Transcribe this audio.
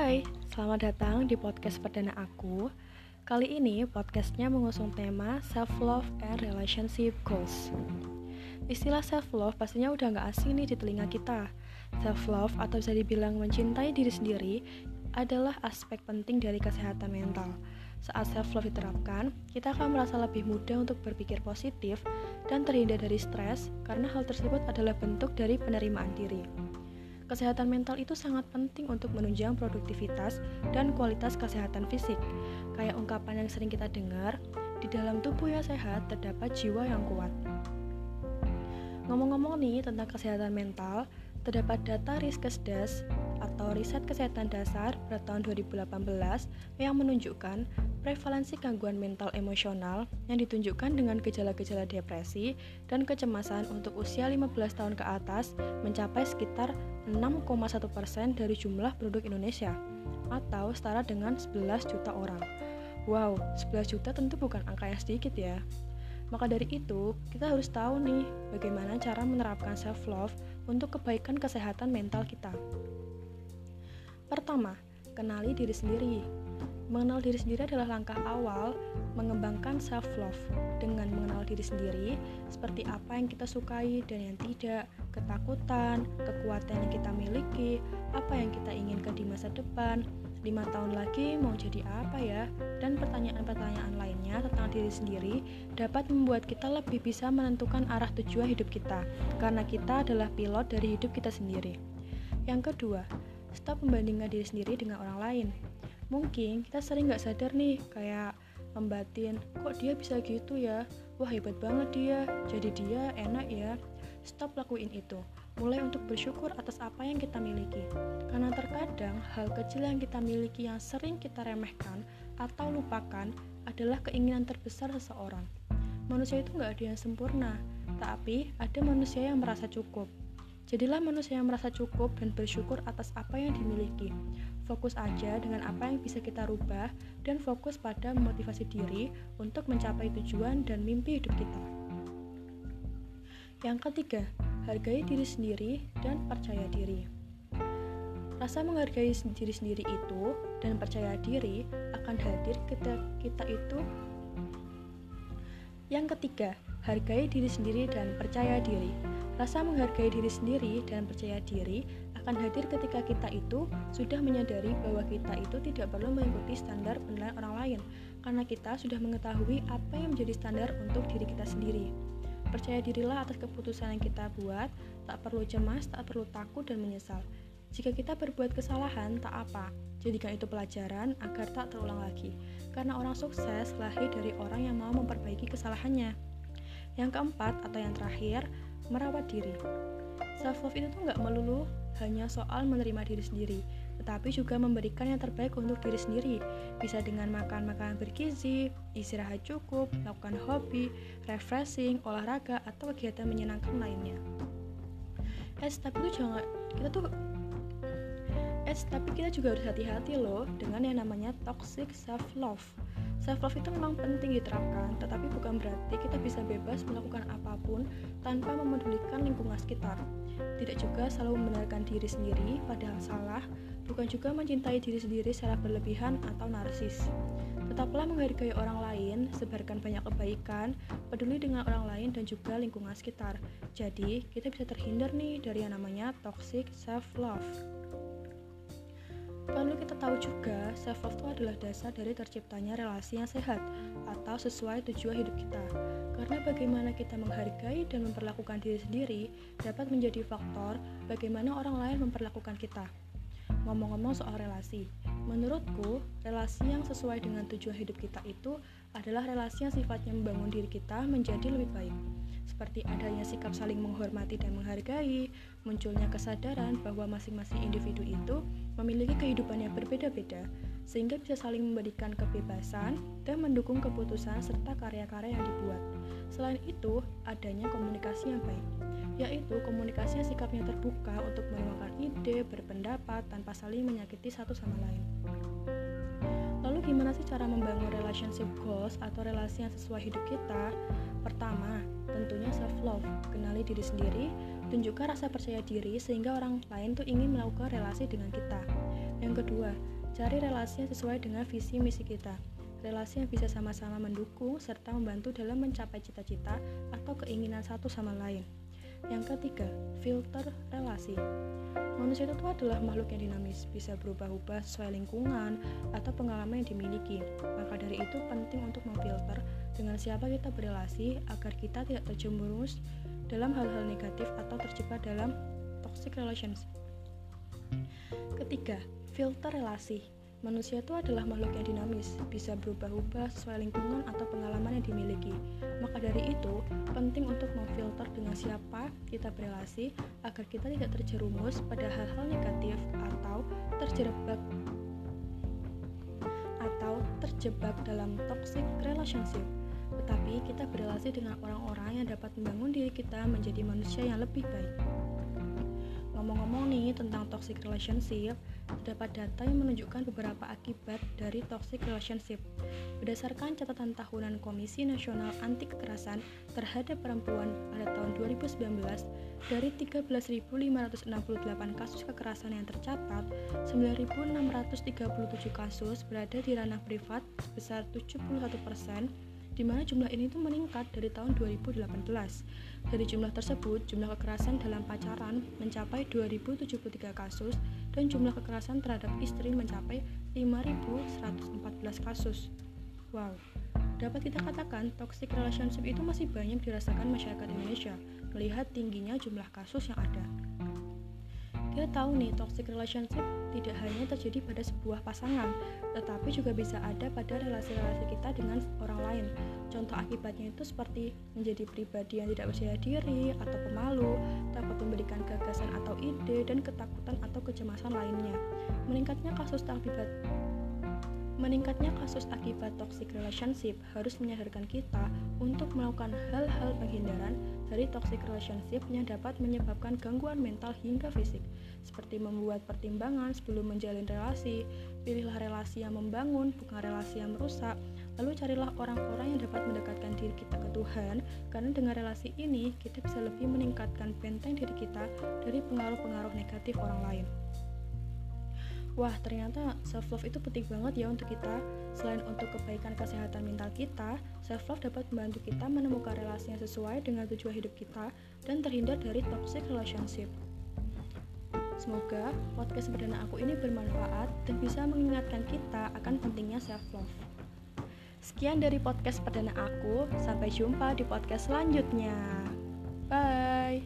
Hai, selamat datang di podcast perdana aku. Kali ini podcastnya mengusung tema self-love and relationship goals. Istilah self-love pastinya udah gak asing nih di telinga kita. Self-love atau bisa dibilang mencintai diri sendiri adalah aspek penting dari kesehatan mental. Saat self-love diterapkan, kita akan merasa lebih mudah untuk berpikir positif dan terhindar dari stres karena hal tersebut adalah bentuk dari penerimaan diri. Kesehatan mental itu sangat penting untuk menunjang produktivitas dan kualitas kesehatan fisik. Kayak ungkapan yang sering kita dengar, di dalam tubuh yang sehat terdapat jiwa yang kuat. Ngomong-ngomong nih tentang kesehatan mental, terdapat data Riskesdas atau Riset Kesehatan Dasar pada tahun 2018 yang menunjukkan prevalensi gangguan mental emosional yang ditunjukkan dengan gejala-gejala depresi dan kecemasan untuk usia 15 tahun ke atas mencapai sekitar 6,1% dari jumlah penduduk Indonesia atau setara dengan 11 juta orang. Wow, 11 juta tentu bukan angka yang sedikit ya. Maka dari itu, kita harus tahu nih bagaimana cara menerapkan self-love untuk kebaikan kesehatan mental kita. Pertama, kenali diri sendiri. Mengenal diri sendiri adalah langkah awal mengembangkan self-love. Dengan mengenal diri sendiri, seperti apa yang kita sukai dan yang tidak, ketakutan, kekuatan yang kita miliki, apa yang kita inginkan di masa depan, lima tahun lagi mau jadi apa ya, dan pertanyaan-pertanyaan lainnya tentang diri sendiri dapat membuat kita lebih bisa menentukan arah tujuan hidup kita, karena kita adalah pilot dari hidup kita sendiri. Yang kedua, stop membandingkan diri sendiri dengan orang lain. Mungkin kita sering nggak sadar nih kayak membatin kok dia bisa gitu ya? Wah hebat banget dia. Jadi dia enak ya. Stop lakuin itu mulai untuk bersyukur atas apa yang kita miliki karena terkadang hal kecil yang kita miliki yang sering kita remehkan atau lupakan adalah keinginan terbesar seseorang manusia itu nggak ada yang sempurna tapi ada manusia yang merasa cukup Jadilah manusia yang merasa cukup dan bersyukur atas apa yang dimiliki. Fokus aja dengan apa yang bisa kita rubah dan fokus pada memotivasi diri untuk mencapai tujuan dan mimpi hidup kita. Yang ketiga, hargai diri sendiri dan percaya diri. Rasa menghargai diri sendiri itu dan percaya diri akan hadir ketika kita itu. Yang ketiga, hargai diri sendiri dan percaya diri. Rasa menghargai diri sendiri dan percaya diri akan hadir ketika kita itu sudah menyadari bahwa kita itu tidak perlu mengikuti standar penilaian orang lain karena kita sudah mengetahui apa yang menjadi standar untuk diri kita sendiri. Percaya dirilah atas keputusan yang kita buat, tak perlu cemas, tak perlu takut dan menyesal. Jika kita berbuat kesalahan, tak apa. Jadikan itu pelajaran agar tak terulang lagi. Karena orang sukses lahir dari orang yang mau memperbaiki kesalahannya. Yang keempat atau yang terakhir, merawat diri. Self love itu tuh nggak melulu hanya soal menerima diri sendiri, tetapi juga memberikan yang terbaik untuk diri sendiri. Bisa dengan makan makanan bergizi, istirahat cukup, lakukan hobi, refreshing, olahraga, atau kegiatan menyenangkan lainnya. Eh, tapi itu jangan kita tuh Eh, tapi kita juga harus hati-hati loh dengan yang namanya toxic self love. Self love itu memang penting diterapkan, tetapi bukan berarti kita bisa bebas melakukan apa pun tanpa memedulikan lingkungan sekitar. Tidak juga selalu membenarkan diri sendiri padahal salah, bukan juga mencintai diri sendiri secara berlebihan atau narsis. Tetaplah menghargai orang lain, sebarkan banyak kebaikan, peduli dengan orang lain dan juga lingkungan sekitar. Jadi, kita bisa terhindar nih dari yang namanya toxic self love. Perlu kita tahu juga, self love itu adalah dasar dari terciptanya relasi yang sehat atau sesuai tujuan hidup kita. Karena bagaimana kita menghargai dan memperlakukan diri sendiri dapat menjadi faktor bagaimana orang lain memperlakukan kita. Ngomong-ngomong soal relasi, menurutku relasi yang sesuai dengan tujuan hidup kita itu adalah relasi yang sifatnya membangun diri kita menjadi lebih baik seperti adanya sikap saling menghormati dan menghargai, munculnya kesadaran bahwa masing-masing individu itu memiliki kehidupan yang berbeda-beda, sehingga bisa saling memberikan kebebasan dan mendukung keputusan serta karya-karya yang dibuat. Selain itu, adanya komunikasi yang baik, yaitu komunikasi yang sikapnya terbuka untuk menyuarakan ide, berpendapat tanpa saling menyakiti satu sama lain. Lalu gimana sih cara membangun relationship goals atau relasi yang sesuai hidup kita? Pertama, tentunya self love. Kenali diri sendiri, Tunjukkan rasa percaya diri sehingga orang lain tuh ingin melakukan relasi dengan kita. Yang kedua, cari relasi yang sesuai dengan visi misi kita. Relasi yang bisa sama-sama mendukung serta membantu dalam mencapai cita-cita atau keinginan satu sama lain. Yang ketiga, filter relasi. Manusia itu adalah makhluk yang dinamis, bisa berubah-ubah sesuai lingkungan atau pengalaman yang dimiliki. Maka dari itu penting untuk memfilter dengan siapa kita berrelasi agar kita tidak terjerumus dalam hal-hal negatif atau terjebak dalam toxic relationship. Ketiga, filter relasi. Manusia itu adalah makhluk yang dinamis, bisa berubah-ubah sesuai lingkungan atau pengalaman yang dimiliki. Maka dari itu, penting untuk memfilter dengan siapa kita berrelasi agar kita tidak terjerumus pada hal-hal negatif atau terjebak atau terjebak dalam toxic relationship. Tetapi kita berrelasi dengan orang-orang yang dapat membangun diri kita menjadi manusia yang lebih baik. Ngomong-ngomong nih tentang toxic relationship, terdapat data yang menunjukkan beberapa akibat dari toxic relationship. Berdasarkan catatan tahunan Komisi Nasional Anti Kekerasan terhadap Perempuan pada tahun 2019, dari 13.568 kasus kekerasan yang tercatat, 9.637 kasus berada di ranah privat sebesar 71 persen di mana jumlah ini tuh meningkat dari tahun 2018. Dari jumlah tersebut, jumlah kekerasan dalam pacaran mencapai 2073 kasus dan jumlah kekerasan terhadap istri mencapai 5114 kasus. Wow, dapat kita katakan toxic relationship itu masih banyak dirasakan masyarakat Indonesia melihat tingginya jumlah kasus yang ada. Kita tahu nih, toxic relationship tidak hanya terjadi pada sebuah pasangan, tetapi juga bisa ada pada relasi-relasi kita dengan orang lain. Contoh akibatnya itu seperti menjadi pribadi yang tidak percaya diri atau pemalu, takut memberikan gagasan atau ide, dan ketakutan atau kecemasan lainnya. Meningkatnya kasus akibat Meningkatnya kasus akibat toxic relationship harus menyadarkan kita untuk melakukan hal-hal penghindaran dari toxic relationship yang dapat menyebabkan gangguan mental hingga fisik, seperti membuat pertimbangan sebelum menjalin relasi, pilihlah relasi yang membangun, bukan relasi yang merusak, lalu carilah orang-orang yang dapat mendekatkan diri kita ke Tuhan, karena dengan relasi ini kita bisa lebih meningkatkan benteng diri kita dari pengaruh-pengaruh negatif orang lain wah ternyata self love itu penting banget ya untuk kita selain untuk kebaikan kesehatan mental kita self love dapat membantu kita menemukan relasi yang sesuai dengan tujuan hidup kita dan terhindar dari toxic relationship Semoga podcast perdana aku ini bermanfaat dan bisa mengingatkan kita akan pentingnya self love. Sekian dari podcast perdana aku, sampai jumpa di podcast selanjutnya. Bye.